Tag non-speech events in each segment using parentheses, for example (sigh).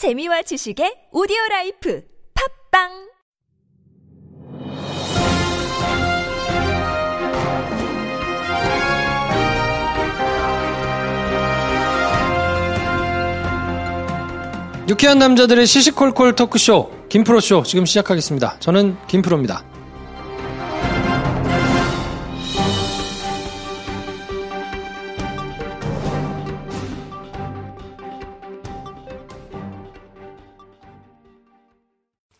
재미와 지식의 오디오 라이프 팟빵 유쾌한 남자들의 시시콜콜 토크쇼 김프로쇼 지금 시작하겠습니다. 저는 김프로입니다.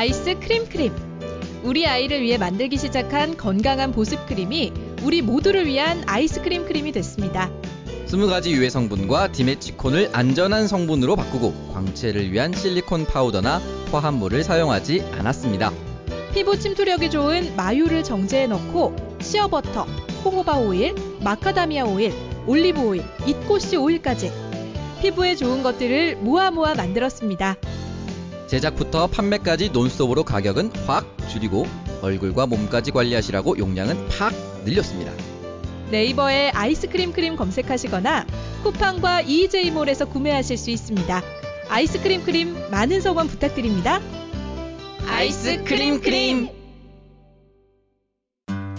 아이스 크림 크림. 우리 아이를 위해 만들기 시작한 건강한 보습 크림이 우리 모두를 위한 아이스크림 크림이 됐습니다. 20가지 유해 성분과 디메치콘을 안전한 성분으로 바꾸고 광채를 위한 실리콘 파우더나 화합물을 사용하지 않았습니다. 피부 침투력이 좋은 마유를 정제해 넣고 시어버터, 호호바 오일, 마카다미아 오일, 올리브 오일, 잇꽃씨 오일까지 피부에 좋은 것들을 모아 모아 만들었습니다. 제작부터 판매까지 논스톱으로 가격은 확 줄이고 얼굴과 몸까지 관리하시라고 용량은 팍 늘렸습니다. 네이버에 아이스크림 크림 검색하시거나 쿠팡과 EJ몰에서 구매하실 수 있습니다. 아이스크림 크림 많은 성원 부탁드립니다. 아이스크림 크림.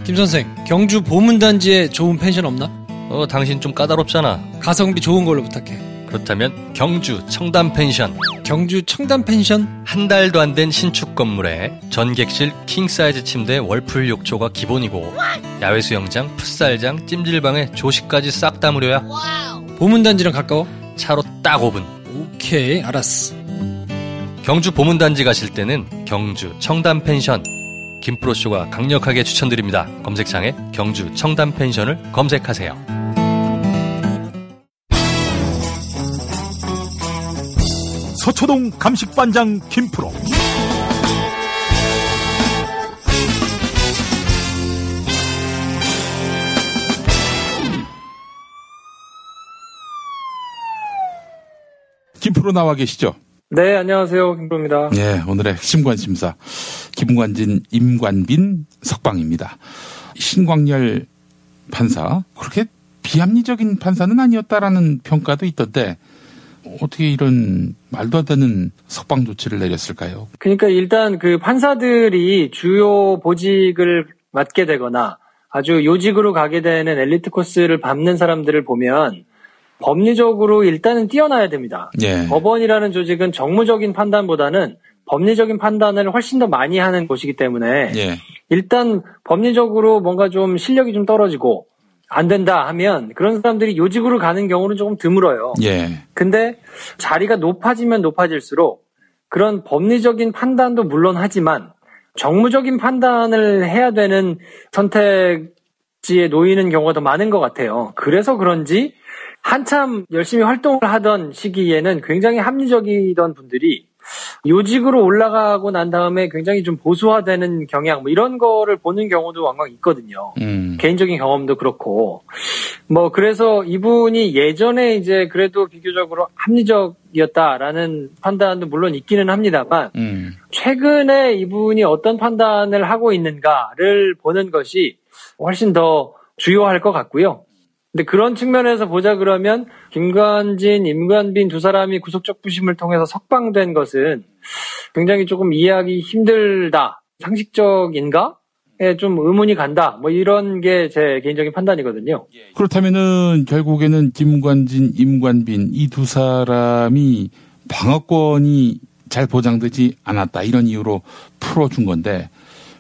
김 선생, 경주 보문단지에 좋은 펜션 없나? 어, 당신 좀 까다롭잖아. 가성비 좋은 걸로 부탁해. 그렇다면 경주 청담 펜션. 경주 청담 펜션? 한 달도 안 된 신축 건물에 전객실 킹사이즈 침대 월풀 욕조가 기본이고 야외 수영장, 풋살장, 찜질방에 조식까지 싹 다 무료야. 보문단지랑 가까워? 차로 딱 5분. 오케이, 알았어. 경주 보문단지 가실 때는 경주 청담 펜션. 김프로쇼가 강력하게 추천드립니다. 검색창에 경주 청담 펜션을 검색하세요. 서초동 감식반장 김프로 김프로 나와 계시죠? 네, 안녕하세요. 김프로입니다. 예, 오늘의 핵심 관심사 김관진, 임관빈 석방입니다. 신광열 판사 그렇게 비합리적인 판사는 아니었다라는 평가도 있던데 어떻게 이런 말도 안 되는 석방 조치를 내렸을까요? 그러니까 일단 그 판사들이 주요 보직을 맡게 되거나 아주 요직으로 가게 되는 엘리트 코스를 밟는 사람들을 보면 법리적으로 일단은 뛰어나야 됩니다. 예. 법원이라는 조직은 정무적인 판단보다는 법리적인 판단을 훨씬 더 많이 하는 곳이기 때문에 예. 일단 법리적으로 뭔가 좀 실력이 좀 떨어지고 안 된다 하면 그런 사람들이 요직으로 가는 경우는 조금 드물어요. 예. 근데 자리가 높아지면 높아질수록 그런 법리적인 판단도 물론 하지만 정무적인 판단을 해야 되는 선택지에 놓이는 경우가 더 많은 것 같아요. 그래서 그런지 한참 열심히 활동을 하던 시기에는 굉장히 합리적이던 분들이 요직으로 올라가고 난 다음에 굉장히 좀 보수화되는 경향, 뭐 이런 거를 보는 경우도 왕왕 있거든요. 음. 개인적인 경험도 그렇고. 뭐, 그래서 이분이 예전에 이제 그래도 비교적으로 합리적이었다라는 판단도 물론 있기는 합니다만, 음. 최근에 이분이 어떤 판단을 하고 있는가를 보는 것이 훨씬 더 주요할 것 같고요. 근데 그런 측면에서 보자 그러면 김관진, 임관빈 두 사람이 구속적 부심을 통해서 석방된 것은 굉장히 조금 이해하기 힘들다. 상식적인가? 에좀 의문이 간다. 뭐 이런 게 제 개인적인 판단이거든요. 그렇다면은 결국에는 김관진, 임관빈 이 두 사람이 방어권이 잘 보장되지 않았다 이런 이유로 풀어준 건데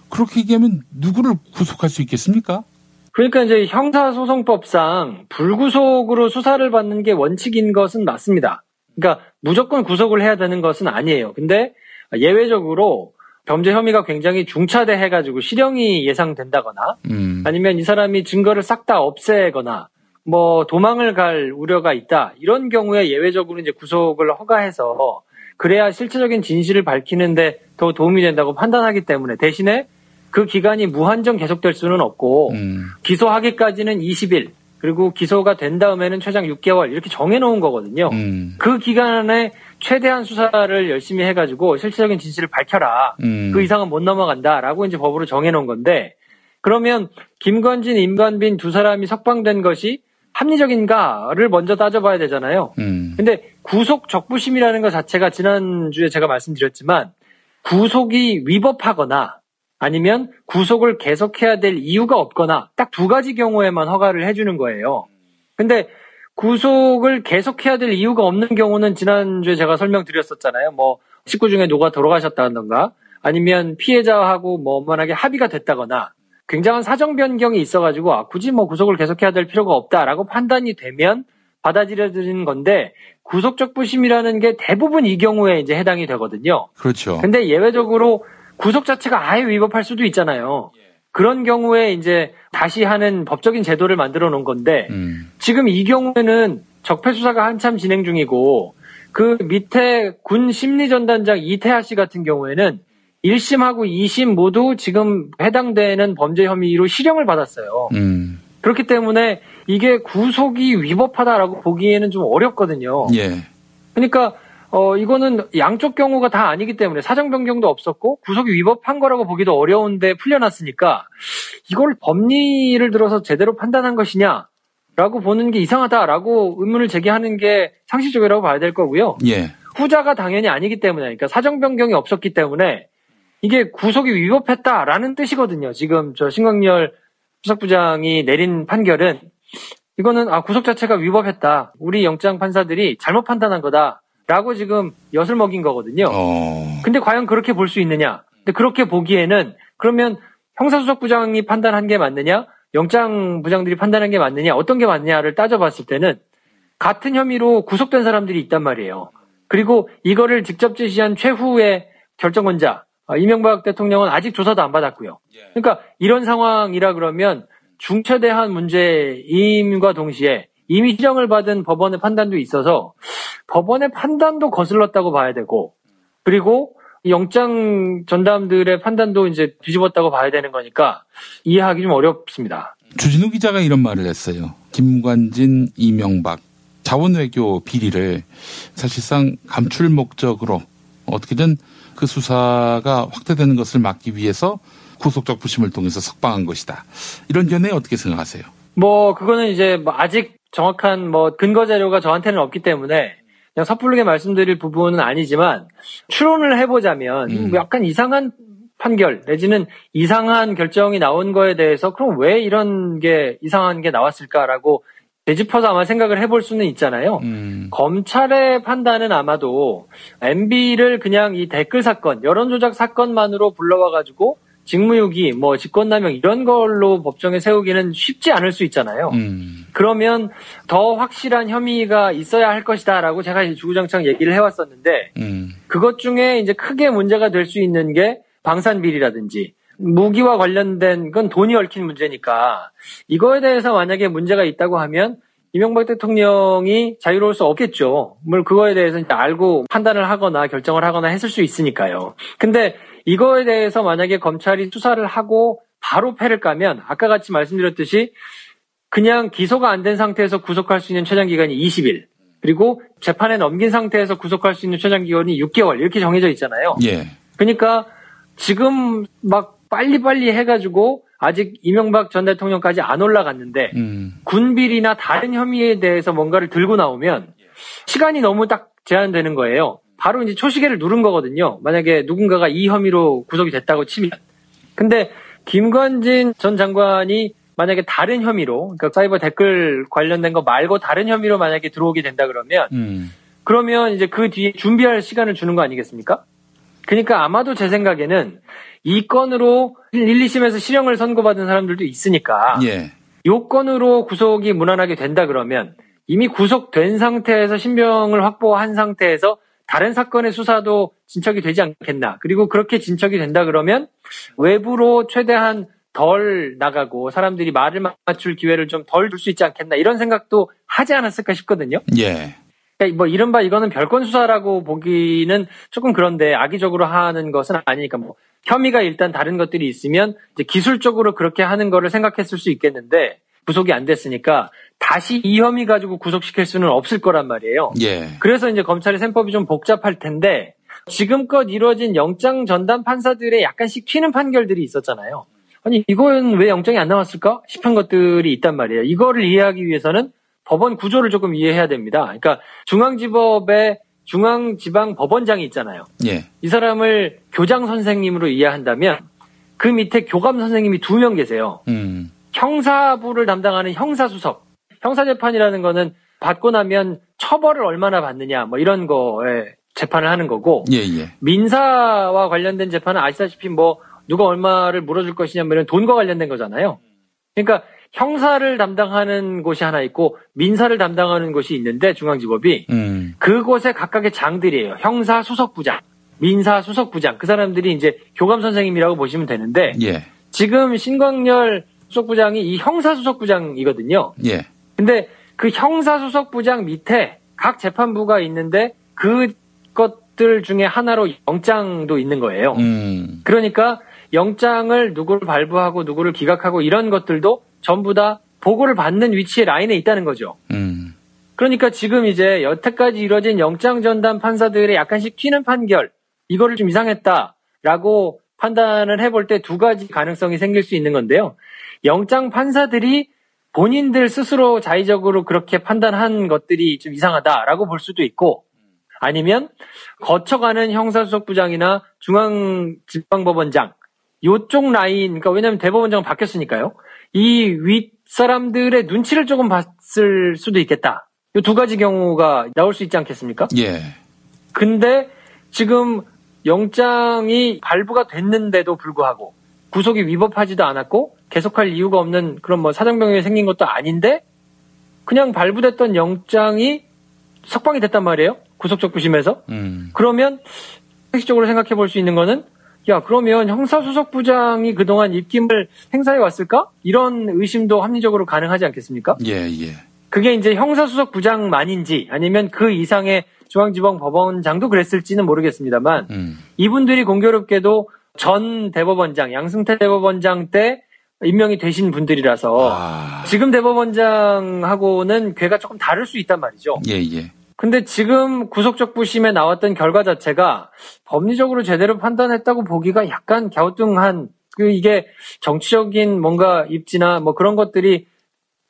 그렇게 얘기하면 누구를 구속할 수 있겠습니까? 그러니까 이제 형사소송법상 불구속으로 수사를 받는 게 원칙인 것은 맞습니다. 그러니까 무조건 구속을 해야 되는 것은 아니에요. 근데 예외적으로 범죄 혐의가 굉장히 중차대 해가지고 실형이 예상된다거나 음. 아니면 이 사람이 증거를 싹 다 없애거나 뭐 도망을 갈 우려가 있다. 이런 경우에 예외적으로 이제 구속을 허가해서 그래야 실체적인 진실을 밝히는데 더 도움이 된다고 판단하기 때문에 대신에 그 기간이 무한정 계속될 수는 없고 음. 기소하기까지는 20일 그리고 기소가 된 다음에는 최장 6개월 이렇게 정해놓은 거거든요. 음. 그 기간에 최대한 수사를 열심히 해가지고 실체적인 진실을 밝혀라. 음. 그 이상은 못 넘어간다라고 이제 법으로 정해놓은 건데 그러면 김건진, 임관빈 두 사람이 석방된 것이 합리적인가를 먼저 따져봐야 되잖아요. 음. 근데 구속 적부심이라는 것 자체가 지난주에 제가 말씀드렸지만 구속이 위법하거나 아니면 구속을 계속해야 될 이유가 없거나 딱 두 가지 경우에만 허가를 해주는 거예요. 근데 구속을 계속해야 될 이유가 없는 경우는 지난주에 제가 설명드렸었잖아요. 뭐 식구 중에 누가 돌아가셨다던가 아니면 피해자하고 뭐 원만하게 합의가 됐다거나 굉장한 사정 변경이 있어가지고 아, 굳이 뭐 구속을 계속해야 될 필요가 없다라고 판단이 되면 받아들여지는 건데 구속적 부심이라는 게 대부분 이 경우에 이제 해당이 되거든요. 그렇죠. 근데 예외적으로 구속 자체가 아예 위법할 수도 있잖아요. 그런 경우에 이제 다시 하는 법적인 제도를 만들어 놓은 건데 음. 지금 이 경우에는 적폐 수사가 한참 진행 중이고 그 밑에 군 심리전단장 이태하 씨 같은 경우에는 1심하고 2심 모두 지금 해당되는 범죄 혐의로 실형을 받았어요. 음. 그렇기 때문에 이게 구속이 위법하다라고 보기에는 좀 어렵거든요. 예. 그러니까 어 이거는 양쪽 경우가 다 아니기 때문에 사정 변경도 없었고 구속이 위법한 거라고 보기도 어려운데 풀려났으니까 이걸 법리를 들어서 제대로 판단한 것이냐 라고 보는 게 이상하다라고 의문을 제기하는 게 상식적이라고 봐야 될 거고요. 예. 후자가 당연히 아니기 때문에 그러니까 사정 변경이 없었기 때문에 이게 구속이 위법했다라는 뜻이거든요. 지금 저 신광열 수석부장이 내린 판결은 이거는 아 구속 자체가 위법했다. 우리 영장 판사들이 잘못 판단한 거다 라고 지금 엿을 먹인 거거든요. 어. 근데 과연 그렇게 볼 수 있느냐? 근데 그렇게 보기에는 그러면 형사수석 부장이 판단한 게 맞느냐? 영장 부장들이 판단한 게 맞느냐? 어떤 게 맞느냐를 따져봤을 때는 같은 혐의로 구속된 사람들이 있단 말이에요. 그리고 이거를 직접 제시한 최후의 결정권자 아, 이명박 대통령은 아직 조사도 안 받았고요. 그러니까 이런 상황이라 그러면 중차대한 문제임과 동시에 이미 실형을 받은 법원의 판단도 있어서 법원의 판단도 거슬렀다고 봐야 되고 그리고 영장 전담들의 판단도 이제 뒤집었다고 봐야 되는 거니까 이해하기 좀 어렵습니다. 주진우 기자가 이런 말을 했어요. 김관진, 이명박 자원 외교 비리를 사실상 감출 목적으로 어떻게든 그 수사가 확대되는 것을 막기 위해서 구속적 부심을 통해서 석방한 것이다. 이런 견해 어떻게 생각하세요? 뭐 그거는 이제 뭐 아직 정확한 뭐 근거 자료가 저한테는 없기 때문에 그냥 섣부르게 말씀드릴 부분은 아니지만 추론을 해보자면 음. 뭐 약간 이상한 판결 내지는 이상한 결정이 나온 거에 대해서 그럼 왜 이런 게 이상한 게 나왔을까라고 되짚어서 아마 생각을 해볼 수는 있잖아요. 음. 검찰의 판단은 아마도 MB를 그냥 이 댓글 사건, 여론조작 사건만으로 불러와가지고 직무유기, 뭐 직권남용 이런 걸로 법정에 세우기는 쉽지 않을 수 있잖아요. 음. 그러면 더 확실한 혐의가 있어야 할 것이다라고 제가 이제 주구장창 얘기를 해왔었는데 음. 그것 중에 이제 크게 문제가 될 수 있는 게 방산비리라든지 무기와 관련된 건 돈이 얽힌 문제니까 이거에 대해서 만약에 문제가 있다고 하면 이명박 대통령이 자유로울 수 없겠죠. 물 그거에 대해서 알고 판단을 하거나 결정을 하거나 했을 수 있으니까요. 근데 이거에 대해서 만약에 검찰이 수사를 하고 바로 패를 까면 아까 같이 말씀드렸듯이 그냥 기소가 안 된 상태에서 구속할 수 있는 최장 기간이 20일. 그리고 재판에 넘긴 상태에서 구속할 수 있는 최장 기간이 6개월 이렇게 정해져 있잖아요. 예. 그러니까 지금 막 빨리빨리 해가지고 아직 이명박 전 대통령까지 안 올라갔는데 음. 군비리나 다른 혐의에 대해서 뭔가를 들고 나오면 시간이 너무 딱 제한되는 거예요. 바로 이제 초시계를 누른 거거든요. 만약에 누군가가 이 혐의로 구속이 됐다고 치면. 근데 김관진 전 장관이 만약에 다른 혐의로, 그러니까 사이버 댓글 관련된 거 말고 다른 혐의로 만약에 들어오게 된다 그러면 음. 그러면 이제 그 뒤에 준비할 시간을 주는 거 아니겠습니까? 그러니까 아마도 제 생각에는 이 건으로 1, 2심에서 실형을 선고받은 사람들도 있으니까 예. 요 건으로 구속이 무난하게 된다 그러면 이미 구속된 상태에서 신병을 확보한 상태에서 다른 사건의 수사도 진척이 되지 않겠나. 그리고 그렇게 진척이 된다 그러면 외부로 최대한 덜 나가고 사람들이 말을 맞출 기회를 좀 덜 줄 수 있지 않겠나 이런 생각도 하지 않았을까 싶거든요. 예. 그러니까 뭐 이른바 이거는 별건 수사라고 보기는 조금 그런데 악의적으로 하는 것은 아니니까 뭐 혐의가 일단 다른 것들이 있으면 이제 기술적으로 그렇게 하는 거를 생각했을 수 있겠는데 구속이 안 됐으니까 다시 이 혐의 가지고 구속시킬 수는 없을 거란 말이에요. 예. 그래서 이제 검찰의 셈법이 좀 복잡할 텐데 지금껏 이루어진 영장 전담 판사들의 약간씩 튀는 판결들이 있었잖아요. 아니 이건 왜 영장이 안 나왔을까 싶은 것들이 있단 말이에요. 이거를 이해하기 위해서는 법원 구조를 조금 이해해야 됩니다. 그러니까 중앙지법의 중앙지방법원장이 있잖아요. 예. 이 사람을 교장 선생님으로 이해한다면 그 밑에 교감 선생님이 두 명 계세요. 음. 형사부를 담당하는 형사수석. 형사재판이라는 거는 받고 나면 처벌을 얼마나 받느냐 뭐 이런 거에 재판을 하는 거고 예, 예. 민사와 관련된 재판은 아시다시피 뭐 누가 얼마를 물어줄 것이냐 뭐 이런 돈과 관련된 거잖아요. 그러니까 형사를 담당하는 곳이 하나 있고 민사를 담당하는 곳이 있는데 중앙지법이 음. 그곳에 각각의 장들이에요. 형사 수석부장, 민사 수석부장 그 사람들이 이제 교감 선생님이라고 보시면 되는데 예. 지금 신광열 수석부장이 이 형사 수석부장이거든요. 예. 근데 그 형사 수석부장 밑에 각 재판부가 있는데 그것들 중에 하나로 영장도 있는 거예요. 음. 그러니까 영장을 누구를 발부하고 누구를 기각하고 이런 것들도 전부 다 보고를 받는 위치에 라인에 있다는 거죠. 음. 그러니까 지금 이제 여태까지 이뤄진 영장 전담 판사들의 약간씩 튀는 판결 이거를 좀 이상했다라고 판단을 해볼 때 두 가지 가능성이 생길 수 있는 건데요. 영장 판사들이 본인들 스스로 자의적으로 그렇게 판단한 것들이 좀 이상하다라고 볼 수도 있고 아니면 거쳐가는 형사수석부장이나 중앙지방법원장 요쪽 라인 그러니까 왜냐하면 대법원장은 바뀌었으니까요. 이 윗 사람들의 눈치를 조금 봤을 수도 있겠다. 이 두 가지 경우가 나올 수 있지 않겠습니까? 예. 근데 지금 영장이 발부가 됐는데도 불구하고 구속이 위법하지도 않았고 계속할 이유가 없는 그런 뭐 사정병이 생긴 것도 아닌데 그냥 발부됐던 영장이 석방이 됐단 말이에요. 구속적 부심에서. 음. 그러면 상식적으로 생각해 볼 수 있는 거는 야 그러면 형사수석부장이 그동안 입김을 행사해 왔을까? 이런 의심도 합리적으로 가능하지 않겠습니까? 예, 예. 그게 이제 형사수석부장만인지 아니면 그 이상의 중앙지방 법원장도 그랬을지는 모르겠습니다만 음. 이분들이 공교롭게도 전 대법원장 양승태 대법원장 때 임명이 되신 분들이라서 아. 지금 대법원장하고는 괴가 조금 다를 수 있단 말이죠. 예, 예. 근데 지금 구속적 부심에 나왔던 결과 자체가 법리적으로 제대로 판단했다고 보기가 약간 갸우뚱한 그 이게 정치적인 뭔가 입지나 뭐 그런 것들이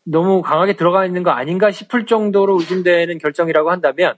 너무 강하게 들어가 있는 거 아닌가 싶을 정도로 의심되는 결정이라고 한다면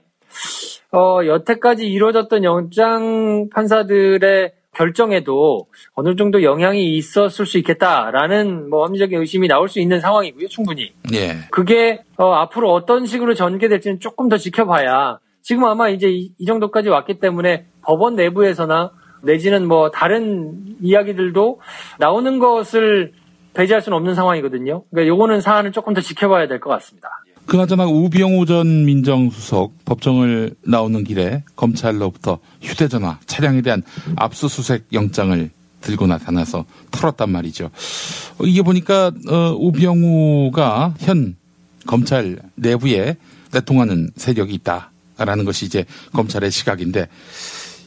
어 여태까지 이루어졌던 영장 판사들의 결정에도 어느 정도 영향이 있었을 수 있겠다라는 뭐 합리적인 의심이 나올 수 있는 상황이고요, 충분히. 예. 그게 어, 앞으로 어떤 식으로 전개될지는 조금 더 지켜봐야 지금 아마 이제 이, 이 정도까지 왔기 때문에 법원 내부에서나 내지는 뭐 다른 이야기들도 나오는 것을 배제할 수는 없는 상황이거든요. 그러니까 요거는 사안을 조금 더 지켜봐야 될 것 같습니다. 그나저나 우병우 전 민정수석 법정을 나오는 길에 검찰로부터 휴대전화 차량에 대한 압수수색 영장을 들고 나타나서 털었단 말이죠. 어, 이게 보니까 어, 우병우가 현 검찰 내부에 내통하는 세력이 있다라는 것이 이제 검찰의 시각인데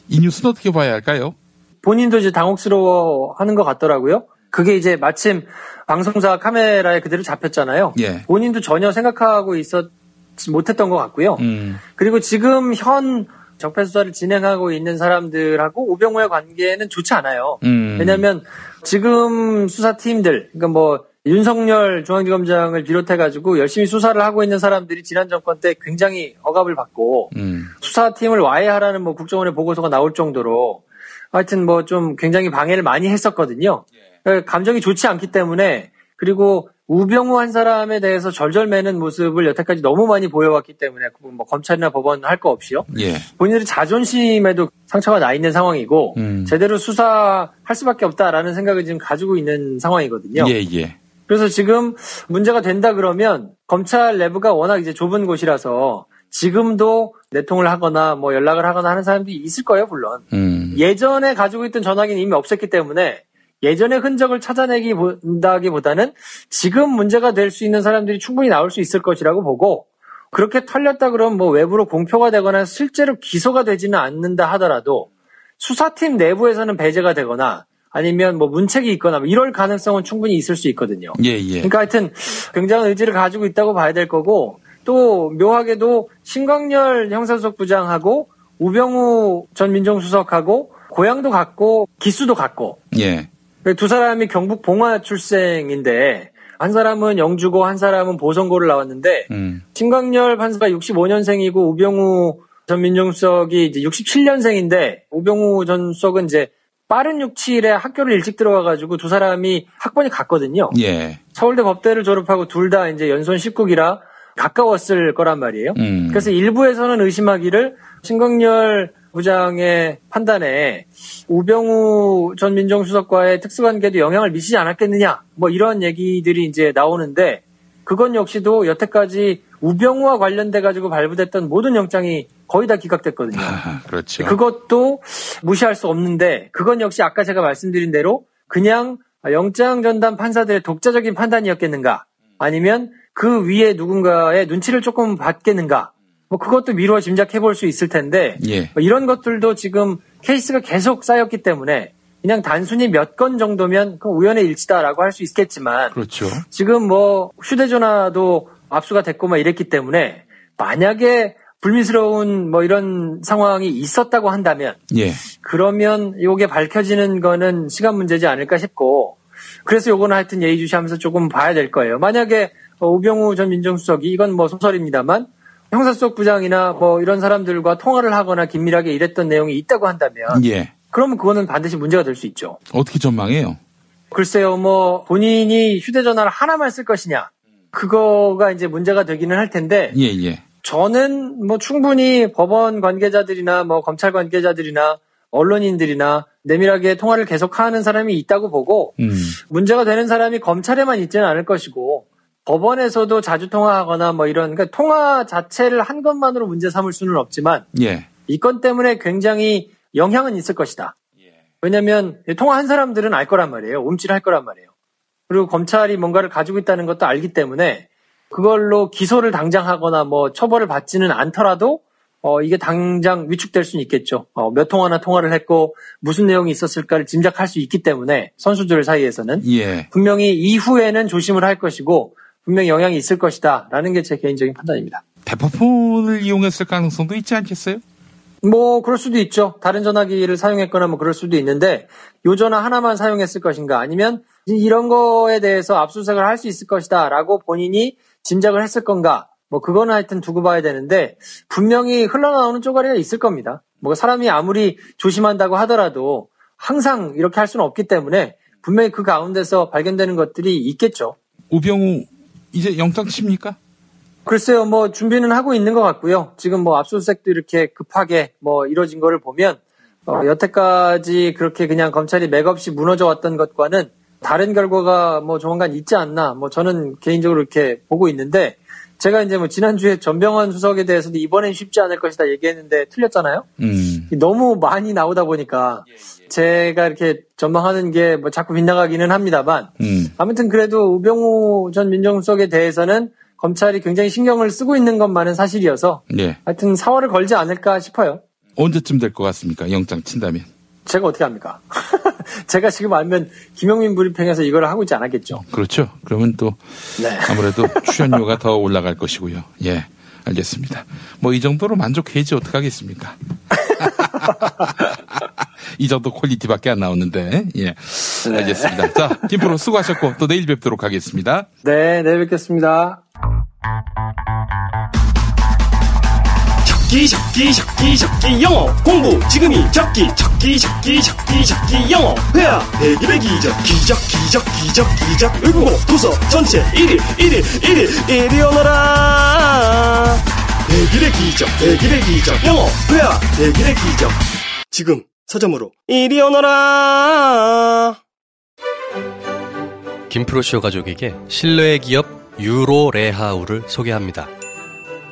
이 뉴스는 어떻게 봐야 할까요? 본인도 이제 당혹스러워 하는 것 같더라고요. 그게 이제 마침 방송사 카메라에 그대로 잡혔잖아요. 예. 본인도 전혀 생각하고 있었지 못했던 것 같고요. 음. 그리고 지금 현 적폐 수사를 진행하고 있는 사람들하고 우병우의 관계는 좋지 않아요. 음. 왜냐하면 지금 수사팀들, 그러니까 뭐 윤석열 중앙지검장을 비롯해가지고 열심히 수사를 하고 있는 사람들이 지난 정권 때 굉장히 억압을 받고 음. 수사팀을 와해하라는 뭐 국정원의 보고서가 나올 정도로 하여튼 뭐 좀 굉장히 방해를 많이 했었거든요. 그러니까 감정이 좋지 않기 때문에 그리고 우병우 한 사람에 대해서 절절매는 모습을 여태까지 너무 많이 보여왔기 때문에 뭐 검찰이나 법원 할 거 없이요. 예. 본인들의 자존심에도 상처가 나 있는 상황이고 음. 제대로 수사할 수밖에 없다라는 생각을 지금 가지고 있는 상황이거든요. 예, 예. 그래서 지금 문제가 된다 그러면 검찰 내부가 워낙 이제 좁은 곳이라서 지금도 내통을 하거나 뭐 연락을 하거나 하는 사람들이 있을 거예요, 물론. 음. 예전에 가지고 있던 전화기는 이미 없었기 때문에 예전의 흔적을 찾아내기 본다기보다는 지금 문제가 될 수 있는 사람들이 충분히 나올 수 있을 것이라고 보고 그렇게 털렸다 그러면 뭐 외부로 공표가 되거나 실제로 기소가 되지는 않는다 하더라도 수사팀 내부에서는 배제가 되거나 아니면 뭐 문책이 있거나 뭐 이럴 가능성은 충분히 있을 수 있거든요. 예, 예. 그러니까 하여튼 굉장한 의지를 가지고 있다고 봐야 될 거고 또 묘하게도 신광열 형사수석 부장하고 우병우 전 민정수석하고 고향도 같고 기수도 같고 예. 두 사람이 경북 봉화 출생인데 한 사람은 영주고 한 사람은 보성고를 나왔는데 음. 신광열 판사가 65년생이고 우병우 전 민정수석이 이제 67년생인데 우병우 전 수석은 이제 빠른 67에 학교를 일찍 들어가가지고 두 사람이 학번이 같거든요. 예. 서울대 법대를 졸업하고 둘 다 이제 연손 19기라 가까웠을 거란 말이에요. 음. 그래서 일부에서는 의심하기를 신광열 부장의 판단에 우병우 전 민정수석과의 특수관계도 영향을 미치지 않았겠느냐, 뭐 이런 얘기들이 이제 나오는데 그건 역시도 여태까지 우병우와 관련돼 가지고 발부됐던 모든 영장이 거의 다 기각됐거든요. 아, 그렇죠. 그것도 무시할 수 없는데 그건 역시 아까 제가 말씀드린 대로 그냥 영장 전담 판사들의 독자적인 판단이었겠는가 아니면 그 위에 누군가의 눈치를 조금 받겠는가 뭐 그것도 미루어 짐작해 볼 수 있을 텐데 예. 뭐 이런 것들도 지금 케이스가 계속 쌓였기 때문에 그냥 단순히 몇 건 정도면 그 우연의 일치다라고 할 수 있겠지만 그렇죠. 지금 뭐 휴대전화도 압수가 됐고 막 이랬기 때문에 만약에 불미스러운 뭐 이런 상황이 있었다고 한다면 예. 그러면 이게 밝혀지는 거는 시간 문제지 않을까 싶고 그래서 요거는 하여튼 예의주시하면서 조금 봐야 될 거예요. 만약에 어, 우병우 전 민정수석이 이건 뭐 소설입니다만 형사수석 부장이나 뭐 이런 사람들과 통화를 하거나 긴밀하게 일했던 내용이 있다고 한다면 예. 그러면 그거는 반드시 문제가 될 수 있죠. 어떻게 전망해요? 글쎄요, 뭐 본인이 휴대전화를 하나만 쓸 것이냐 그거가 이제 문제가 되기는 할 텐데 예, 예. 저는 뭐 충분히 법원 관계자들이나 뭐 검찰 관계자들이나 언론인들이나 내밀하게 통화를 계속하는 사람이 있다고 보고 음. 문제가 되는 사람이 검찰에만 있지는 않을 것이고 법원에서도 자주 통화하거나 뭐 이런 그러니까 통화 자체를 한 것만으로 문제 삼을 수는 없지만 예. 이 건 때문에 굉장히 영향은 있을 것이다. 왜냐하면 통화한 사람들은 알 거란 말이에요. 움찔할 거란 말이에요. 그리고 검찰이 뭔가를 가지고 있다는 것도 알기 때문에 그걸로 기소를 당장 하거나 뭐 처벌을 받지는 않더라도 어, 이게 당장 위축될 수는 있겠죠. 어, 몇 통화나 통화를 했고 무슨 내용이 있었을까를 짐작할 수 있기 때문에 선수들 사이에서는 예. 분명히 이후에는 조심을 할 것이고 분명히 영향이 있을 것이다 라는 게 제 개인적인 판단입니다. 대포폰을 이용했을 가능성도 있지 않겠어요? 뭐 그럴 수도 있죠. 다른 전화기를 사용했거나 뭐 그럴 수도 있는데 요 전화 하나만 사용했을 것인가 아니면 이런 거에 대해서 압수수색을 할 수 있을 것이다 라고 본인이 짐작을 했을 건가 뭐 그거는 하여튼 두고 봐야 되는데 분명히 흘러나오는 쪼가리가 있을 겁니다. 뭐 사람이 아무리 조심한다고 하더라도 항상 이렇게 할 수는 없기 때문에 분명히 그 가운데서 발견되는 것들이 있겠죠. 우병우 이제 영장 칩니까? 글쎄요, 뭐 준비는 하고 있는 것 같고요. 지금 뭐 압수수색도 이렇게 급하게 뭐 이루어진 거를 보면 어, 여태까지 그렇게 그냥 검찰이 맥없이 무너져 왔던 것과는 다른 결과가 뭐 조만간 있지 않나. 뭐 저는 개인적으로 이렇게 보고 있는데 제가 이제 뭐 지난주에 전병헌 수석에 대해서도 이번엔 쉽지 않을 것이다 얘기했는데 틀렸잖아요. 음. 너무 많이 나오다 보니까 제가 이렇게 전망하는 게 뭐 자꾸 빗나가기는 합니다만 음. 아무튼 그래도 우병우 전 민정수석에 대해서는 검찰이 굉장히 신경을 쓰고 있는 것만은 사실이어서 예. 하여튼 사활을 걸지 않을까 싶어요. 언제쯤 될 것 같습니까? 영장 친다면. 제가 어떻게 합니까? (laughs) 제가 지금 알면 김영민 브리핑에서 이걸 하고 있지 않았겠죠. 그렇죠. 그러면 또 네. 아무래도 출연료가 더 올라갈 것이고요. 예. 알겠습니다. 뭐 이 정도로 만족해야지 어떡하겠습니까? 이 정도 퀄리티밖에 안 나오는데. 예. 알겠습니다. 자, 김프로 수고하셨고 또 내일 뵙도록 하겠습니다. 네, 내일 뵙겠습니다. 척기 척기 척기 척기 영어 공부 지금이 척기 척기 척기 척기 척기 영어 회화 대기배 기 적 기 적 기 적 기 적 기적 외국어 도서 전체 1위 1위 1위 1위 오너라 대기배 기적 대기배 기적 영어 회화 대기배 기적 지금 서점으로 1위 오너라 김프로쇼 가족에게 신뢰의 기업 유로레하우를 소개합니다.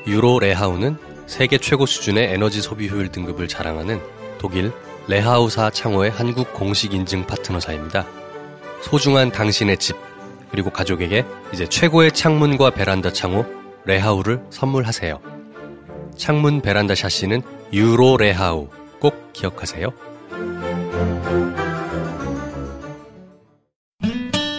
유로레하우는 세계 최고 수준의 에너지 소비 효율 등급을 자랑하는 독일 레하우사 창호의 한국 공식 인증 파트너사입니다. 소중한 당신의 집 그리고 가족에게 이제 최고의 창문과 베란다 창호 레하우를 선물하세요. 창문 베란다 샤시는 유로 레하우 꼭 기억하세요.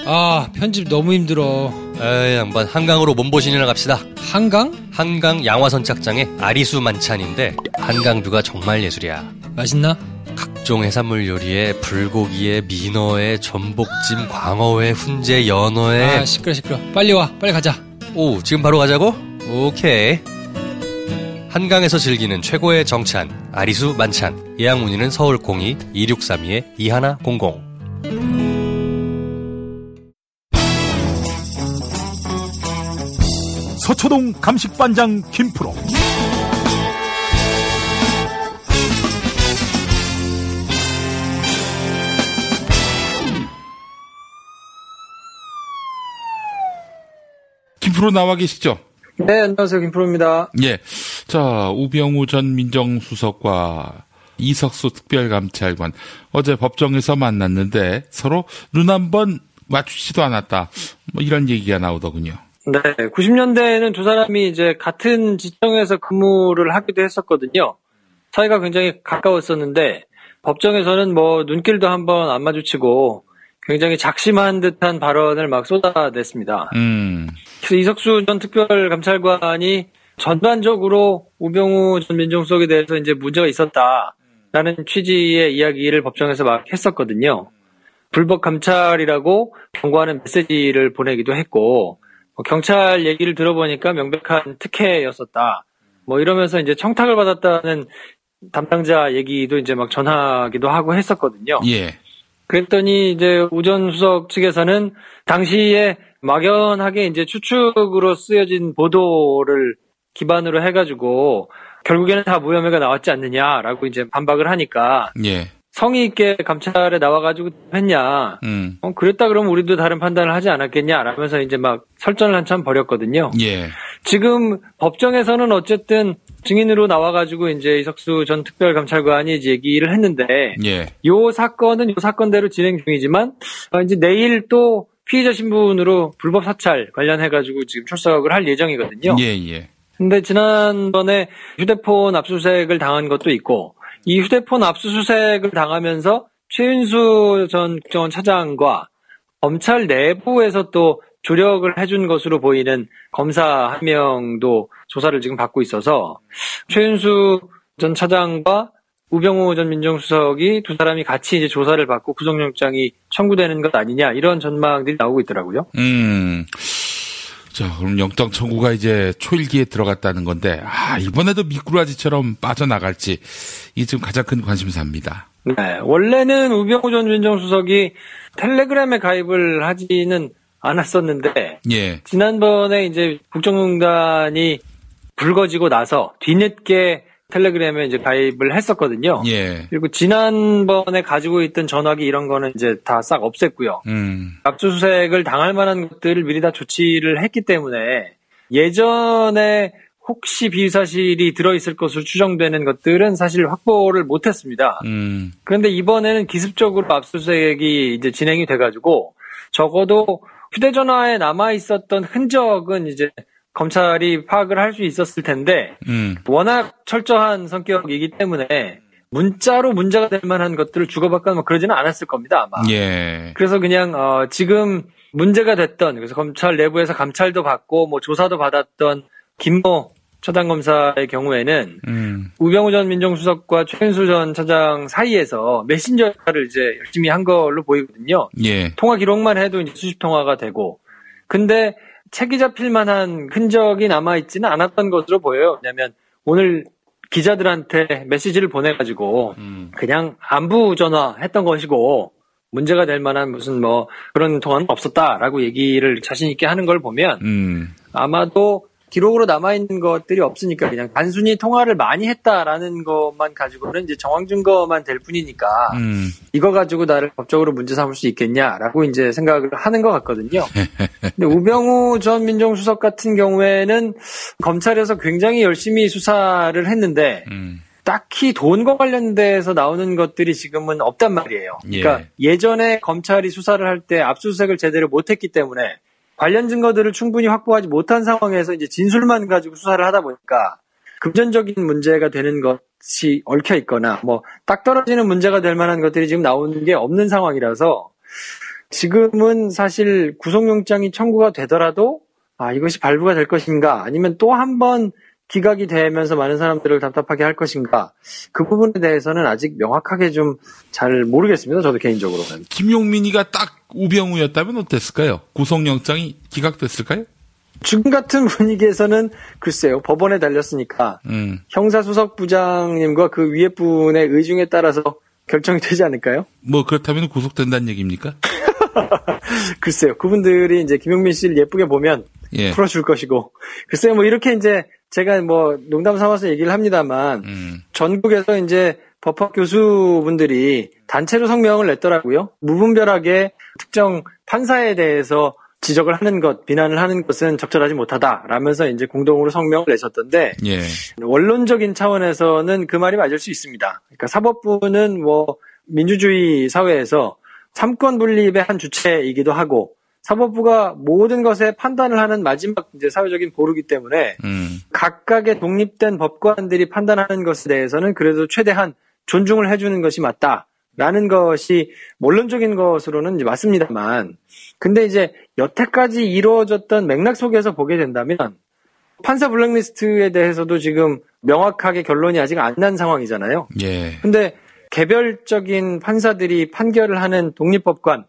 아, 편집 너무 힘들어. 에이, 양반 한강으로 몸보신이나 갑시다. 한강? 한강 양화선착장에 아리수 만찬인데 한강뷰가 정말 예술이야. 맛있나? 각종 해산물 요리에 불고기에 민어에 전복찜, 광어회, 훈제, 연어에 아, 시끄러, 시끄러. 빨리 와, 빨리 가자. 오, 지금 바로 가자고? 오케이. 한강에서 즐기는 최고의 정찬, 아리수 만찬. 예약 문의는 서울 02-2632-2100. 서초동 감식반장 김프로 김프로 나와 계시죠? 네, 안녕하세요. 김프로입니다. 예. 자, 우병우 전 민정수석과 이석수 특별감찰관 어제 법정에서 만났는데 서로 눈 한 번 맞추지도 않았다. 뭐 이런 얘기가 나오더군요. 네, 90년대에는 두 사람이 이제 같은 지청에서 근무를 하기도 했었거든요. 사이가 굉장히 가까웠었는데 법정에서는 뭐 눈길도 한번 안 마주치고 굉장히 작심한 듯한 발언을 막 쏟아냈습니다. 음. 그래서 이석수 전 특별감찰관이 전반적으로 우병우 전 민정수석에 대해서 이제 문제가 있었다라는 취지의 이야기를 법정에서 막 했었거든요. 불법 감찰이라고 경고하는 메시지를 보내기도 했고 뭐 경찰 얘기를 들어보니까 명백한 특혜였었다. 뭐 이러면서 이제 청탁을 받았다는 담당자 얘기도 이제 막 전하기도 하고 했었거든요. 예. 그랬더니 이제 우전 수석 측에서는 당시에 막연하게 이제 추측으로 쓰여진 보도를 기반으로 해가지고 결국에는 다 무혐의가 나왔지 않느냐라고 이제 반박을 하니까 예. 성의 있게 감찰에 나와가지고 했냐. 음. 어, 그랬다 그러면 우리도 다른 판단을 하지 않았겠냐. 라면서 이제 막 설전을 한참 벌였거든요. 예. 지금 법정에서는 어쨌든 증인으로 나와가지고 이제 이석수 전 특별감찰관이 이제 얘기를 했는데 예. 요 사건은 요 사건대로 진행 중이지만 어, 이제 내일 또 피의자 신분으로 불법 사찰 관련해가지고 지금 출석을 할 예정이거든요. 예, 예. 근데 지난번에 휴대폰 압수수색을 당한 것도 있고 이 휴대폰 압수수색을 당하면서 최윤수 전 국정원 차장과 검찰 내부에서 또 조력을 해준 것으로 보이는 검사 한 명도 조사를 지금 받고 있어서 최윤수 전 차장과 우병우 전 민정수석이 두 사람이 같이 이제 조사를 받고 구속영장이 청구되는 것 아니냐 이런 전망들이 나오고 있더라고요. 음. 자, 그럼 영장 청구가 이제 초일기에 들어갔다는 건데, 아, 이번에도 미꾸라지처럼 빠져나갈지, 이게 지금 가장 큰 관심사입니다. 네, 원래는 우병우 전 민정수석이 텔레그램에 가입을 하지는 않았었는데, 예. 지난번에 이제 국정농단이 불거지고 나서 뒤늦게 텔레그램에 이제 가입을 했었거든요. 예. 그리고 지난번에 가지고 있던 전화기 이런 거는 이제 다 싹 없앴고요. 음. 압수수색을 당할 만한 것들을 미리 다 조치를 했기 때문에 예전에 혹시 비위 사실이 들어있을 것으로 추정되는 것들은 사실 확보를 못했습니다. 음. 그런데 이번에는 기습적으로 압수수색이 이제 진행이 돼가지고 적어도 휴대전화에 남아 있었던 흔적은 이제 검찰이 파악을 할 수 있었을 텐데 음. 워낙 철저한 성격이기 때문에 문자로 문제가 될 만한 것들을 주고받거나 뭐 그러지는 않았을 겁니다 아마. 예. 그래서 그냥 어, 지금 문제가 됐던 그래서 검찰 내부에서 감찰도 받고 뭐 조사도 받았던 김모 차장검사의 경우에는 음. 우병우 전 민정수석과 최은수 전 차장 사이에서 메신저 역할을 이제 열심히 한 걸로 보이거든요. 예. 통화 기록만 해도 이제 수십 통화가 되고. 근데 책이 잡힐 만한 흔적이 남아있지는 않았던 것으로 보여요. 왜냐면 오늘 기자들한테 메시지를 보내가지고 음. 그냥 안부 전화 했던 것이고 문제가 될 만한 무슨 뭐 그런 통화는 없었다라고 얘기를 자신 있게 하는 걸 보면 음. 아마도 기록으로 남아있는 것들이 없으니까 그냥 단순히 통화를 많이 했다라는 것만 가지고는 이제 정황 증거만 될 뿐이니까 음. 이거 가지고 나를 법적으로 문제 삼을 수 있겠냐라고 이제 생각을 하는 것 같거든요. 근데 우병우 전 민정수석 같은 경우에는 검찰에서 굉장히 열심히 수사를 했는데 음. 딱히 돈과 관련돼서 나오는 것들이 지금은 없단 말이에요. 그러니까 예. 전에 검찰이 수사를 할 때 압수수색을 제대로 못했기 때문에 관련 증거들을 충분히 확보하지 못한 상황에서 이제 진술만 가지고 수사를 하다 보니까 금전적인 문제가 되는 것이 얽혀 있거나 뭐 딱 떨어지는 문제가 될 만한 것들이 지금 나오는 게 없는 상황이라서 지금은 사실 구속영장이 청구가 되더라도 아 이것이 발부가 될 것인가 아니면 또 한 번 기각이 되면서 많은 사람들을 답답하게 할 것인가 그 부분에 대해서는 아직 명확하게 좀 잘 모르겠습니다. 저도 개인적으로는. 김용민이가 딱 우병우였다면 어땠을까요? 구속영장이 기각됐을까요? 지금 같은 분위기에서는 글쎄요 법원에 달렸으니까 음. 형사수석 부장님과 그 위에 분의 의중에 따라서 결정이 되지 않을까요? 뭐 그렇다면 구속된다는 얘기입니까? (laughs) 글쎄요 그분들이 이제 김용민 씨를 예쁘게 보면 예. 풀어줄 것이고 글쎄요 뭐 이렇게 이제 제가 뭐 농담 삼아서 얘기를 합니다만 음. 전국에서 이제 법학 교수분들이 단체로 성명을 냈더라고요. 무분별하게 특정 판사에 대해서 지적을 하는 것, 비난을 하는 것은 적절하지 못하다라면서 이제 공동으로 성명을 내셨던데 예. 원론적인 차원에서는 그 말이 맞을 수 있습니다. 그러니까 사법부는 뭐 민주주의 사회에서 삼권 분립의 한 주체이기도 하고 사법부가 모든 것에 판단을 하는 마지막 이제 사회적인 보루기 때문에 음. 각각의 독립된 법관들이 판단하는 것에 대해서는 그래도 최대한 존중을 해주는 것이 맞다 라는 것이 원론적인 것으로는 이제 맞습니다만 근데 이제 여태까지 이루어졌던 맥락 속에서 보게 된다면 판사 블랙리스트에 대해서도 지금 명확하게 결론이 아직 안 난 상황이잖아요. 예. 근데 개별적인 판사들이 판결을 하는 독립법관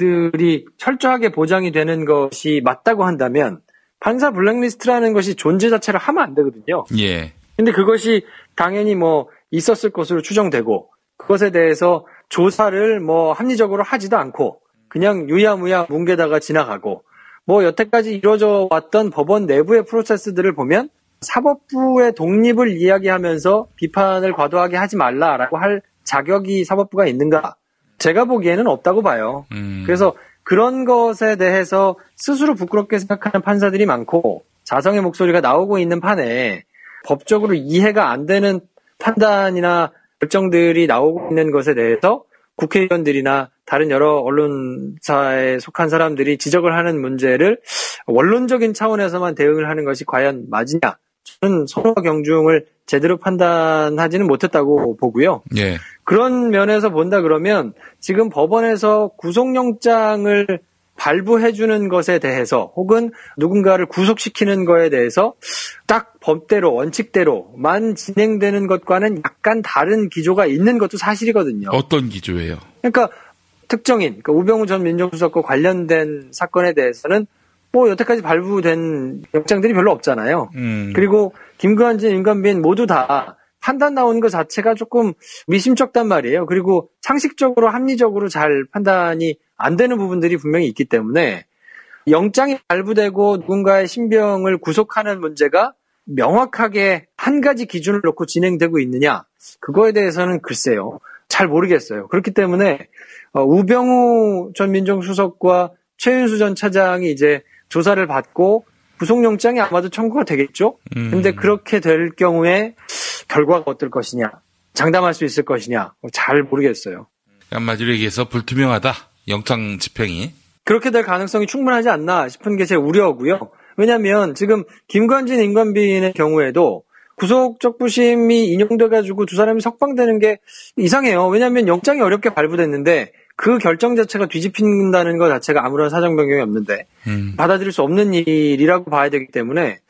들이 철저하게 보장이 되는 것이 맞다고 한다면 판사 블랙리스트라는 것이 존재 자체를 하면 안 되거든요. 예. 근데 그것이 당연히 뭐 있었을 것으로 추정되고 그것에 대해서 조사를 뭐 합리적으로 하지도 않고 그냥 유야무야 뭉개다가 지나가고 뭐 여태까지 이루어져 왔던 법원 내부의 프로세스들을 보면 사법부의 독립을 이야기하면서 비판을 과도하게 하지 말라라고 할 자격이 사법부가 있는가? 제가 보기에는 없다고 봐요. 음. 그래서 그런 것에 대해서 스스로 부끄럽게 생각하는 판사들이 많고 자성의 목소리가 나오고 있는 판에 법적으로 이해가 안 되는 판단이나 결정들이 나오고 있는 것에 대해서 국회의원들이나 다른 여러 언론사에 속한 사람들이 지적을 하는 문제를 원론적인 차원에서만 대응을 하는 것이 과연 맞으냐? 저는 선호와 경중을 제대로 판단하지는 못했다고 보고요. 예. 그런 면에서 본다 그러면 지금 법원에서 구속영장을 발부해주는 것에 대해서 혹은 누군가를 구속시키는 거에 대해서 딱 법대로 원칙대로만 진행되는 것과는 약간 다른 기조가 있는 것도 사실이거든요. 어떤 기조예요? 그러니까 특정인, 그러니까 우병우 전 민정수석과 관련된 사건에 대해서는 뭐 여태까지 발부된 영장들이 별로 없잖아요. 음. 그리고 김관진, 임관빈 모두 다 판단 나오는 것 자체가 조금 미심쩍단 말이에요. 그리고 상식적으로 합리적으로 잘 판단이 안 되는 부분들이 분명히 있기 때문에 영장이 발부되고 누군가의 신병을 구속하는 문제가 명확하게 한 가지 기준을 놓고 진행되고 있느냐 그거에 대해서는 글쎄요 잘 모르겠어요. 그렇기 때문에 어, 우병우 전 민정수석과 최윤수 전 차장이 이제 조사를 받고 구속영장이 아마도 청구가 되겠죠. 음. 근데 그렇게 될 경우에 결과가 어떨 것이냐, 장담할 수 있을 것이냐, 잘 모르겠어요. 한마디로 얘기해서 불투명하다. 영장 집행이. 그렇게 될 가능성이 충분하지 않나 싶은 게 제 우려고요. 왜냐하면 지금 김관진, 임관빈의 경우에도 구속적 부심이 인용돼가지고 두 사람이 석방되는 게 이상해요. 왜냐하면 영장이 어렵게 발부됐는데 그 결정 자체가 뒤집힌다는 것 자체가 아무런 사정 변경이 없는데 음. 받아들일 수 없는 일이라고 봐야 되기 때문에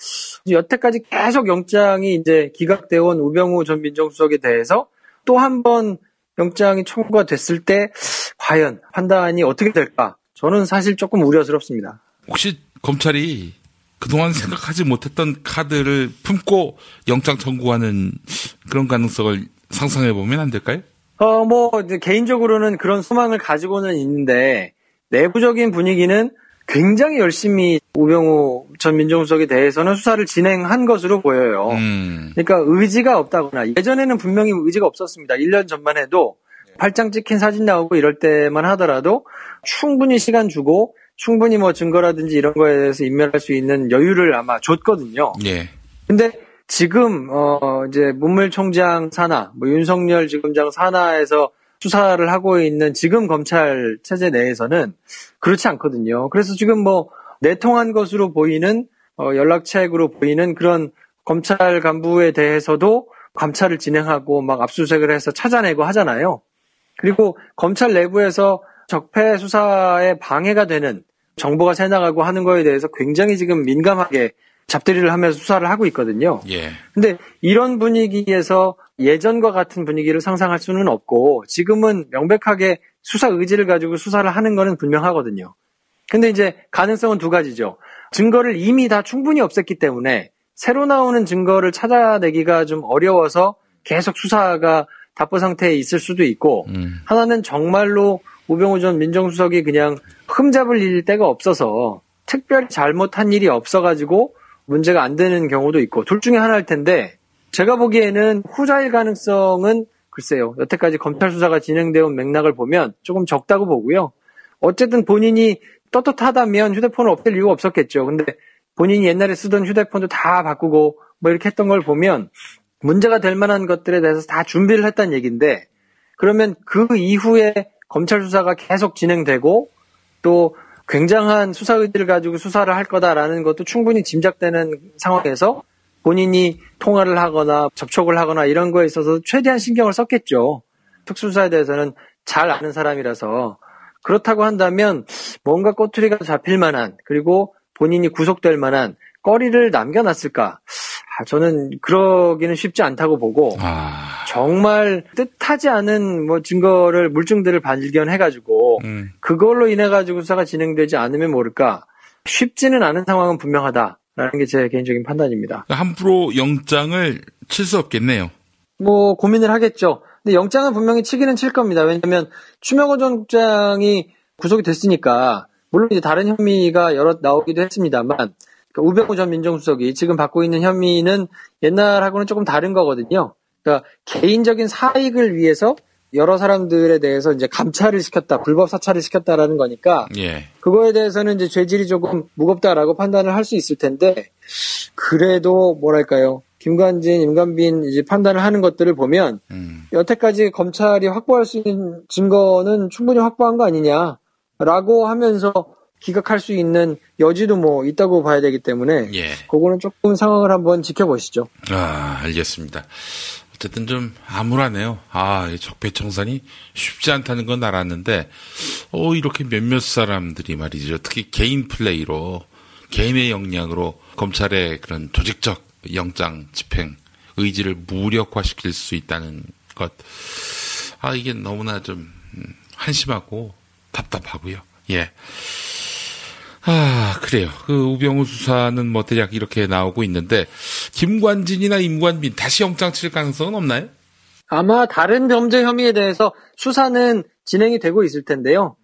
여태까지 계속 영장이 이제 기각되어 온 우병우 전 민정수석에 대해서 또 한 번 영장이 청구가 됐을 때 과연 판단이 어떻게 될까? 저는 사실 조금 우려스럽습니다. 혹시 검찰이 그동안 생각하지 못했던 카드를 품고 영장 청구하는 그런 가능성을 상상해 보면 안 될까요? 어, 뭐, 개인적으로는 그런 소망을 가지고는 있는데, 내부적인 분위기는 굉장히 열심히 우병우 전 민정수석에 대해서는 수사를 진행한 것으로 보여요. 음. 그러니까 의지가 없다거나, 예전에는 분명히 의지가 없었습니다. 1년 전만 해도 팔짱 찍힌 사진 나오고 이럴 때만 하더라도 충분히 시간 주고, 충분히 뭐 증거라든지 이런 거에 대해서 인멸할 수 있는 여유를 아마 줬거든요. 예. 근데 지금 어 이제 문물총장 산하, 뭐 윤석열 지검장 산하에서 수사를 하고 있는 지금 검찰 체제 내에서는 그렇지 않거든요. 그래서 지금 뭐 내통한 것으로 보이는 어, 연락책으로 보이는 그런 검찰 간부에 대해서도 감찰을 진행하고 막 압수수색을 해서 찾아내고 하잖아요. 그리고 검찰 내부에서 적폐 수사에 방해가 되는 정보가 새나가고 하는 거에 대해서 굉장히 지금 민감하게 잡들이를 하면서 수사를 하고 있거든요. 예. 근데 이런 분위기에서 예전과 같은 분위기를 상상할 수는 없고 지금은 명백하게 수사 의지를 가지고 수사를 하는 거는 분명하거든요. 근데 이제 가능성은 두 가지죠. 증거를 이미 다 충분히 없앴기 때문에 새로 나오는 증거를 찾아내기가 좀 어려워서 계속 수사가 답보 상태에 있을 수도 있고 음. 하나는 정말로 우병우 전 민정수석이 그냥 흠잡을 일 데가 없어서 특별히 잘못한 일이 없어가지고 문제가 안 되는 경우도 있고 둘 중에 하나일 텐데 제가 보기에는 후자일 가능성은 글쎄요 여태까지 검찰 수사가 진행되어 온 맥락을 보면 조금 적다고 보고요. 어쨌든 본인이 떳떳하다면 휴대폰을 없앨 이유가 없었겠죠. 근데 본인이 옛날에 쓰던 휴대폰도 다 바꾸고 뭐 이렇게 했던 걸 보면 문제가 될 만한 것들에 대해서 다 준비를 했다는 얘기인데 그러면 그 이후에 검찰 수사가 계속 진행되고 또 굉장한 수사 의지를 가지고 수사를 할 거다라는 것도 충분히 짐작되는 상황에서 본인이 통화를 하거나 접촉을 하거나 이런 거에 있어서 최대한 신경을 썼겠죠. 특수수사에 대해서는 잘 아는 사람이라서 그렇다고 한다면 뭔가 꼬투리가 잡힐 만한 그리고 본인이 구속될 만한 거리를 남겨놨을까? 아, 저는 그러기는 쉽지 않다고 보고 아, 정말 뜻하지 않은 뭐 증거를 물증들을 발견해가지고 음. 그걸로 인해 가지고 수사가 진행되지 않으면 모를까 쉽지는 않은 상황은 분명하다라는 게 제 개인적인 판단입니다. 함부로 영장을 칠 수 없겠네요. 뭐 고민을 하겠죠. 근데 영장은 분명히 치기는 칠 겁니다. 왜냐하면 추명호 전 국장이 구속이 됐으니까 물론 이제 다른 혐의가 여러 나오기도 했습니다만 그러니까 우병우 전 민정수석이 지금 받고 있는 혐의는 옛날하고는 조금 다른 거거든요. 그러니까 개인적인 사익을 위해서 여러 사람들에 대해서 이제 감찰을 시켰다, 불법 사찰을 시켰다라는 거니까 예. 그거에 대해서는 이제 죄질이 조금 무겁다라고 판단을 할 수 있을 텐데 그래도 뭐랄까요 김관진, 임관빈 이제 판단을 하는 것들을 보면 음. 여태까지 검찰이 확보할 수 있는 증거는 충분히 확보한 거 아니냐라고 하면서 기각할 수 있는 여지도 뭐 있다고 봐야 되기 때문에 예. 그거는 조금 상황을 한번 지켜보시죠. 아, 알겠습니다. 어쨌든 좀 암울하네요. 아, 이 적폐청산이 쉽지 않다는 건 알았는데, 어, 이렇게 몇몇 사람들이 말이죠. 특히 개인 플레이로, 개인의 역량으로 검찰의 그런 조직적 영장 집행 의지를 무력화시킬 수 있다는 것. 아, 이게 너무나 좀 음, 한심하고 답답하고요. 예. 아, 그래요. 그 우병우 수사는 뭐 대략 이렇게 나오고 있는데 김관진이나 임관빈 다시 영장 칠 가능성은 없나요? 아마 다른 범죄 혐의에 대해서 수사는 진행이 되고 있을 텐데요.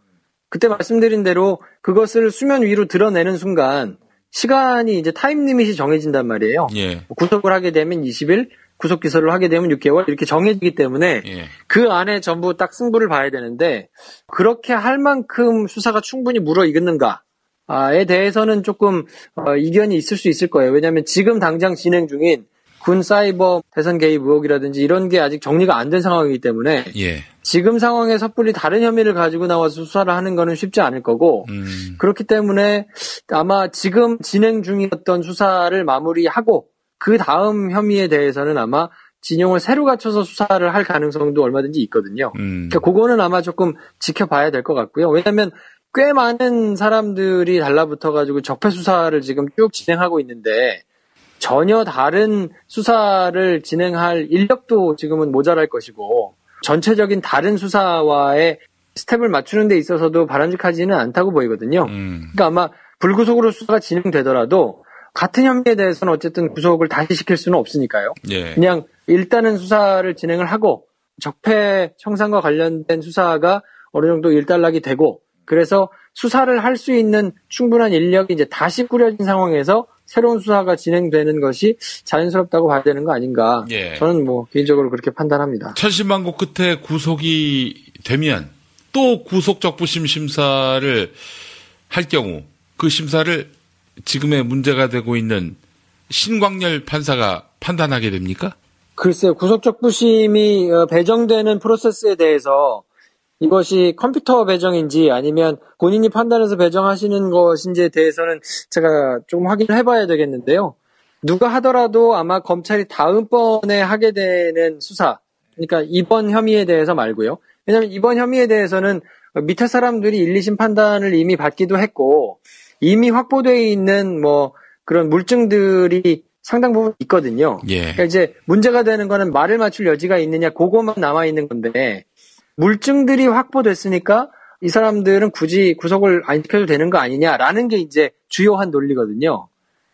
그때 말씀드린 대로 그것을 수면 위로 드러내는 순간 시간이 이제 타임 리밋이 정해진단 말이에요. 예. 구속을 하게 되면 20일, 구속 기소를 하게 되면 6개월 이렇게 정해지기 때문에 예. 그 안에 전부 딱 승부를 봐야 되는데 그렇게 할 만큼 수사가 충분히 물어 익었는가 에 대해서는 조금 어, 이견이 있을 수 있을 거예요. 왜냐하면 지금 당장 진행 중인 군 사이버 대선 개입 의혹이라든지 이런 게 아직 정리가 안 된 상황이기 때문에 예. 지금 상황에 섣불리 다른 혐의를 가지고 나와서 수사를 하는 거는 쉽지 않을 거고 음. 그렇기 때문에 아마 지금 진행 중이었던 수사를 마무리하고 그 다음 혐의에 대해서는 아마 진영을 새로 갖춰서 수사를 할 가능성도 얼마든지 있거든요. 음. 그러니까 그거는 아마 조금 지켜봐야 될 것 같고요. 왜냐하면 꽤 많은 사람들이 달라붙어가지고 적폐 수사를 지금 쭉 진행하고 있는데 전혀 다른 수사를 진행할 인력도 지금은 모자랄 것이고 전체적인 다른 수사와의 스텝을 맞추는 데 있어서도 바람직하지는 않다고 보이거든요. 음. 그러니까 아마 불구속으로 수사가 진행되더라도 같은 혐의에 대해서는 어쨌든 구속을 다시 시킬 수는 없으니까요. 예. 그냥 일단은 수사를 진행을 하고 적폐 청산과 관련된 수사가 어느 정도 일단락이 되고 그래서 수사를 할 수 있는 충분한 인력이 이제 다시 꾸려진 상황에서 새로운 수사가 진행되는 것이 자연스럽다고 봐야 되는 거 아닌가. 예. 저는 뭐 개인적으로 그렇게 판단합니다. 천신만고 끝에 구속이 되면 또 구속 적부심 심사를 할 경우 그 심사를 지금의 문제가 되고 있는 신광열 판사가 판단하게 됩니까? 글쎄요, 구속적 부심이 어, 배정되는 프로세스에 대해서 이것이 컴퓨터 배정인지 아니면 본인이 판단해서 배정하시는 것인지에 대해서는 제가 좀 확인을 해봐야 되겠는데요. 누가 하더라도 아마 검찰이 다음번에 하게 되는 수사, 그러니까 이번 혐의에 대해서 말고요. 왜냐하면 이번 혐의에 대해서는 밑에 사람들이 1, 2심 판단을 이미 받기도 했고 이미 확보되어 있는 뭐 그런 물증들이 상당 부분 있거든요. 예. 그러니까 이제 문제가 되는 거는 말을 맞출 여지가 있느냐 그거만 남아 있는 건데 물증들이 확보됐으니까 이 사람들은 굳이 구속을 안 시켜도 되는 거 아니냐라는 게 이제 주요한 논리거든요.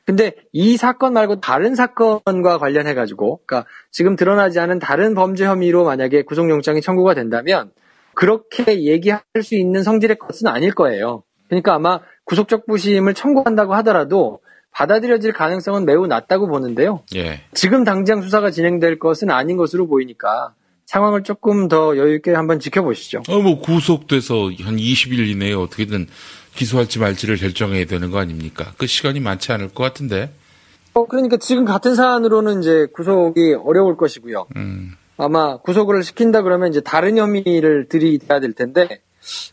근데 이 사건 말고 다른 사건과 관련해 가지고 그러니까 지금 드러나지 않은 다른 범죄 혐의로 만약에 구속영장이 청구가 된다면 그렇게 얘기할 수 있는 성질의 것은 아닐 거예요. 그러니까 아마 구속적 부심을 청구한다고 하더라도 받아들여질 가능성은 매우 낮다고 보는데요. 예. 지금 당장 수사가 진행될 것은 아닌 것으로 보이니까 상황을 조금 더 여유 있게 한번 지켜보시죠. 어, 뭐 구속돼서 한 20일 이내에 어떻게든 기소할지 말지를 결정해야 되는 거 아닙니까? 그 시간이 많지 않을 것 같은데. 어, 그러니까 지금 같은 사안으로는 이제 구속이 어려울 것이고요. 음. 아마 구속을 시킨다 그러면 이제 다른 혐의를 들이대야 될 텐데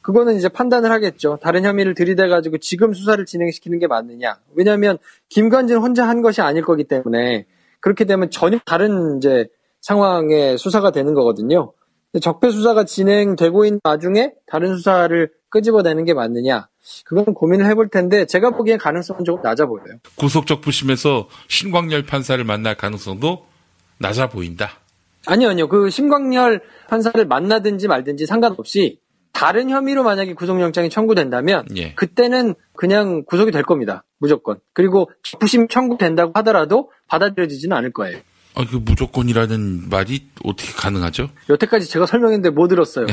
그거는 이제 판단을 하겠죠. 다른 혐의를 들이대 가지고 지금 수사를 진행시키는 게 맞느냐. 왜냐하면 김관진 혼자 한 것이 아닐 거기 때문에 그렇게 되면 전혀 다른 이제 상황의 수사가 되는 거거든요. 적폐 수사가 진행되고 있는 와중에 다른 수사를 끄집어내는 게 맞느냐. 그건 고민을 해볼 텐데 제가 보기엔 가능성은 조금 낮아 보여요. 구속적 부심에서 신광열 판사를 만날 가능성도 낮아 보인다. 아니요, 아니요. 그 신광열 판사를 만나든지 말든지 상관없이 다른 혐의로 만약에 구속영장이 청구된다면 예. 그때는 그냥 구속이 될 겁니다. 무조건. 그리고 부심 청구된다고 하더라도 받아들여지지는 않을 거예요. 아, 그 무조건이라는 말이 어떻게 가능하죠? 여태까지 제가 설명했는데 못 들었어요.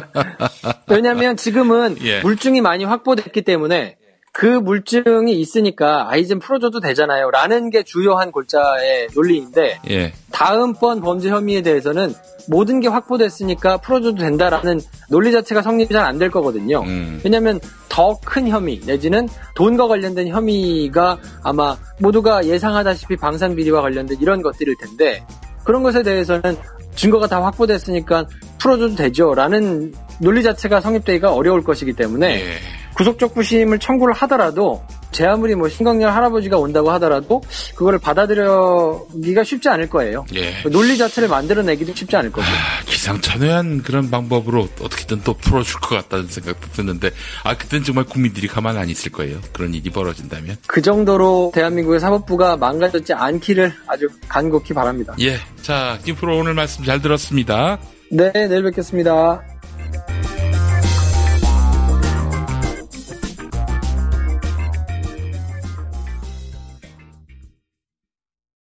(laughs) 왜냐하면 지금은 예. 물증이 많이 확보됐기 때문에 그 물증이 있으니까 아이 젠 풀어줘도 되잖아요. 라는 게 주요한 골자의 논리인데 예. 다음번 범죄 혐의에 대해서는 모든 게 확보됐으니까 풀어줘도 된다라는 논리 자체가 성립이 잘 안 될 거거든요. 음. 왜냐하면 더 큰 혐의 내지는 돈과 관련된 혐의가 아마 모두가 예상하다시피 방산 비리와 관련된 이런 것들일 텐데 그런 것에 대해서는 증거가 다 확보됐으니까 풀어줘도 되죠라는 논리 자체가 성립되기가 어려울 것이기 때문에 예. 구속적 부심을 청구를 하더라도 제 아무리 뭐 신광열 할아버지가 온다고 하더라도 그거를 받아들여기가 쉽지 않을 거예요. 예. 논리 자체를 만들어내기도 쉽지 않을 거고. 아, 기상천외한 그런 방법으로 어떻게든 또 풀어줄 것 같다는 생각도 드는데, 아, 그땐 정말 국민들이 가만 안 있을 거예요. 그런 일이 벌어진다면. 그 정도로 대한민국의 사법부가 망가졌지 않기를 아주 간곡히 바랍니다. 예. 자, 김프로 오늘 말씀 잘 들었습니다. 네, 내일 뵙겠습니다.